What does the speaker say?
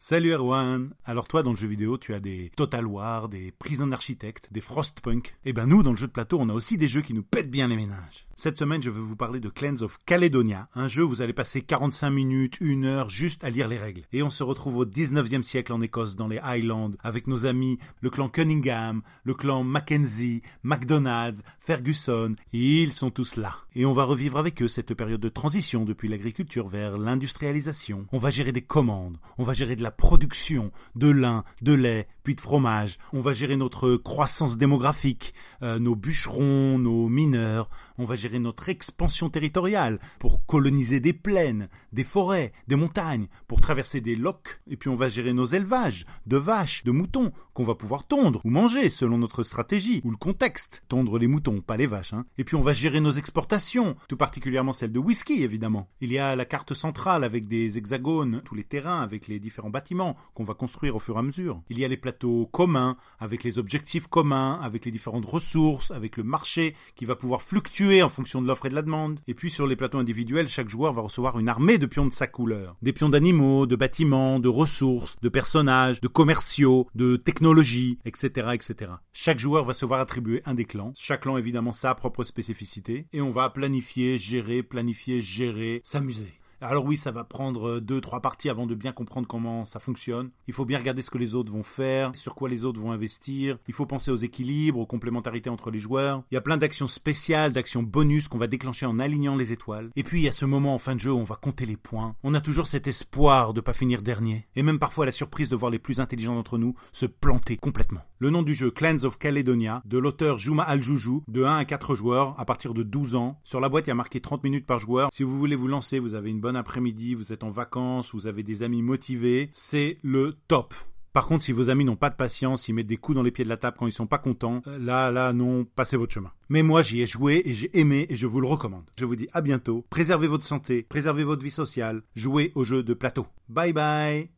Salut Erwan Alors toi, dans le jeu vidéo, tu as des Total War, des Prison Architect, des Frostpunk. Et ben nous, dans le jeu de plateau, on a aussi des jeux qui nous pètent bien les ménages. Cette semaine, je vais vous parler de Clans of Caledonia, un jeu où vous allez passer 45 minutes, une heure juste à lire les règles. Et on se retrouve au 19e siècle en Écosse, dans les Highlands, avec nos amis, le clan Cunningham, le clan Mackenzie, McDonald's, Ferguson, ils sont tous là. Et on va revivre avec eux cette période de transition depuis l'agriculture vers l'industrialisation. On va gérer des commandes, on va gérer de la production, de lin, de lait, puis de fromage. On va gérer notre croissance démographique, euh, nos bûcherons, nos mineurs. On va gérer notre expansion territoriale pour coloniser des plaines, des forêts, des montagnes, pour traverser des lochs, et puis on va gérer nos élevages de vaches, de moutons, qu'on va pouvoir tondre ou manger selon notre stratégie ou le contexte. Tondre les moutons, pas les vaches. Hein. Et puis on va gérer nos exportations, tout particulièrement celles de whisky évidemment. Il y a la carte centrale avec des hexagones, tous les terrains avec les différents bâtiments qu'on va construire au fur et à mesure. Il y a les plateaux communs avec les objectifs communs, avec les différentes ressources, avec le marché qui va pouvoir fluctuer en fonction de l'offre et de la demande. Et puis sur les plateaux individuels, chaque joueur va recevoir une armée de pions de sa couleur. Des pions d'animaux, de bâtiments, de ressources, de personnages, de commerciaux, de technologies, etc., etc. Chaque joueur va se voir attribuer un des clans. Chaque clan évidemment sa propre spécificité. Et on va planifier, gérer, planifier, gérer, s'amuser. Alors oui, ça va prendre euh, deux, trois parties avant de bien comprendre comment ça fonctionne. Il faut bien regarder ce que les autres vont faire, sur quoi les autres vont investir. Il faut penser aux équilibres, aux complémentarités entre les joueurs. Il y a plein d'actions spéciales, d'actions bonus qu'on va déclencher en alignant les étoiles. Et puis il y a ce moment en fin de jeu où on va compter les points. On a toujours cet espoir de pas finir dernier. Et même parfois la surprise de voir les plus intelligents d'entre nous se planter complètement. Le nom du jeu Clans of Caledonia, de l'auteur Juma Al-Joujou, de 1 à 4 joueurs, à partir de 12 ans. Sur la boîte, il y a marqué 30 minutes par joueur. Si vous voulez vous lancer, vous avez une bonne après-midi, vous êtes en vacances, vous avez des amis motivés, c'est le top. Par contre, si vos amis n'ont pas de patience, ils mettent des coups dans les pieds de la table quand ils sont pas contents, euh, là, là, non, passez votre chemin. Mais moi, j'y ai joué et j'ai aimé et je vous le recommande. Je vous dis à bientôt. Préservez votre santé, préservez votre vie sociale, jouez aux jeux de plateau. Bye bye